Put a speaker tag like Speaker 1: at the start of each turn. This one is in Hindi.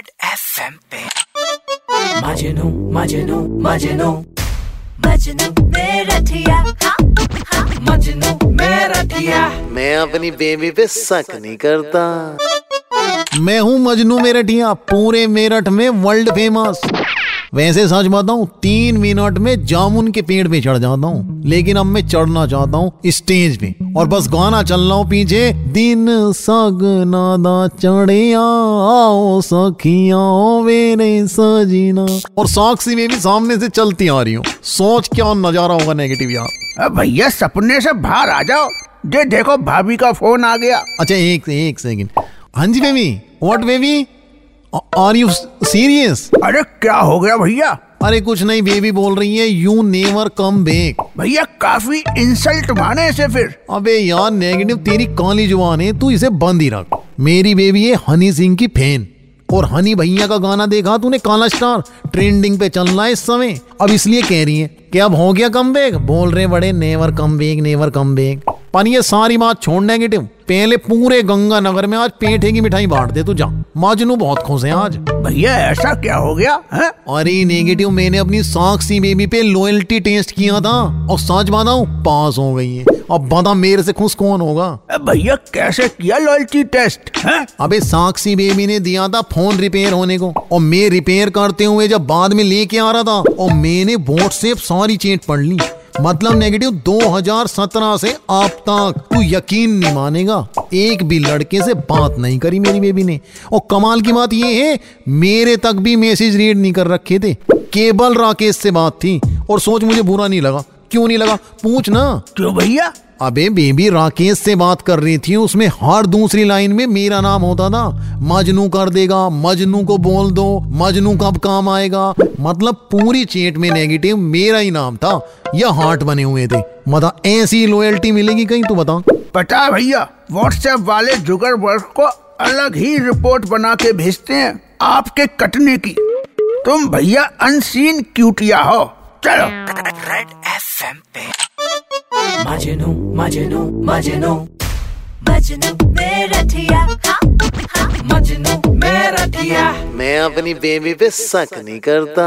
Speaker 1: रेड एफ़ एम पे। मजनू मजनू मजनू। मजनू मेरठिया हाँ, हाँ, मजनू मेरा
Speaker 2: मैं अपनी बेबी पे शक नहीं करता।
Speaker 3: मैं हूँ मजनू मेरठिया पूरे मेरठ में वर्ल्ड फ़ेमस वैसे सच बताऊँ तीन मिनट में जामुन के पेड़ पे चढ़ जाता हूँ। लेकिन अब मैं चढ़ना चाहता हूँ स्टेज पे। और बस गाना चल रहा हूँ पीछे दिन सग नादा चढ़े आओ सखिया मेरे सजीना। और साक्षी में भी सामने से चलती आ रही हूँ। सोच क्या नज़ारा होगा नेगेटिव यार।
Speaker 4: भैया सपने से बाहर आ जाओ। जे देखो भाभी का फ़ोन आ गया।
Speaker 3: अच्छा एक एक सेकंड हाँ जी baby what baby are you serious
Speaker 4: अरे क्या हो गया भैया?
Speaker 3: अरे कुछ नहीं बेबी बोल रही है यू नेवर कम बैक
Speaker 4: भैया काफ़ी इंसल्ट माने से फिर।
Speaker 3: अबे यार नेगेटिव तेरी काली ज़ुबान है तू इसे बंद ही रख। मेरी बेबी है हनी सिंह की फ़ैन। और हनी भैया का गाना देखा तूने काला स्टार ट्रेंडिंग पे चल रहा है इस समय। अब इसलिए कह रही है कि अब हो गया कम बैक बोल रहे बड़े never come back never come back पर ये सारी बात छोड़ नेगेटिव पहले पूरे गंगानगर में आज पेठे की मिठाई बांट दे तू जा। मजनू बहुत खुश है आज।
Speaker 4: भैया ऐसा क्या हो गया है?
Speaker 3: अरे नेगेटिव मैंने अपनी साक्षी बेबी पे लॉयल्टी टेस्ट किया था। और सच बताऊँ पास हो गई है। अब बता मेरे से खुश कौन होगा?
Speaker 4: भैया कैसे किया लॉयल्टी टेस्ट है?
Speaker 3: अबे साक्षी बेबी ने दिया था फ़ोन रिपेयर होने को। और मैं रिपेयर करते हुए जब बाद में लेके आ रहा था और मैंने व्हाट्सएप सारी चेट पढ़ ली। मतलब नेगेटिव 2017 से आप तक। तू यकीन नहीं मानेगा, एक भी लड़के से बात नहीं करी मेरी बेबी ने। और कमाल की बात ये है, मेरे तक भी मैसेज रीड नहीं कर रखे थे। केवल राकेश से बात थी, और सोच मुझे बुरा नहीं लगा। क्यों नहीं लगा? पूछ ना।
Speaker 4: क्यों भैया?
Speaker 3: अबे बेबी राकेश से बात कर रही थी उसमें हर दूसरी लाइन में मेरा नाम होता था। मजनू कर देगा मजनू को बोल दो मजनू कब काम आएगा? मतलब पूरी चेट में नेगेटिव मेरा ही नाम था या हार्ट बने हुए थे। मतलब ऐसी लॉयल्टी मिलेगी कहीं तू बता।
Speaker 4: पता भैया व्हाट्सएप वाले जुगर वर्ग को अलग ही रिपोर्ट बना के भेजते हैं आपके कटने की। तुम भैया अनसीन क्यूटिया हो। चलो।
Speaker 1: रेड एफएम पे। मजनू मजनू मजनू। मजनू मेरा ठिया। हाँ, हाँ, मजनू मेरा
Speaker 2: मैं अपनी बेबी पे शक नहीं करता।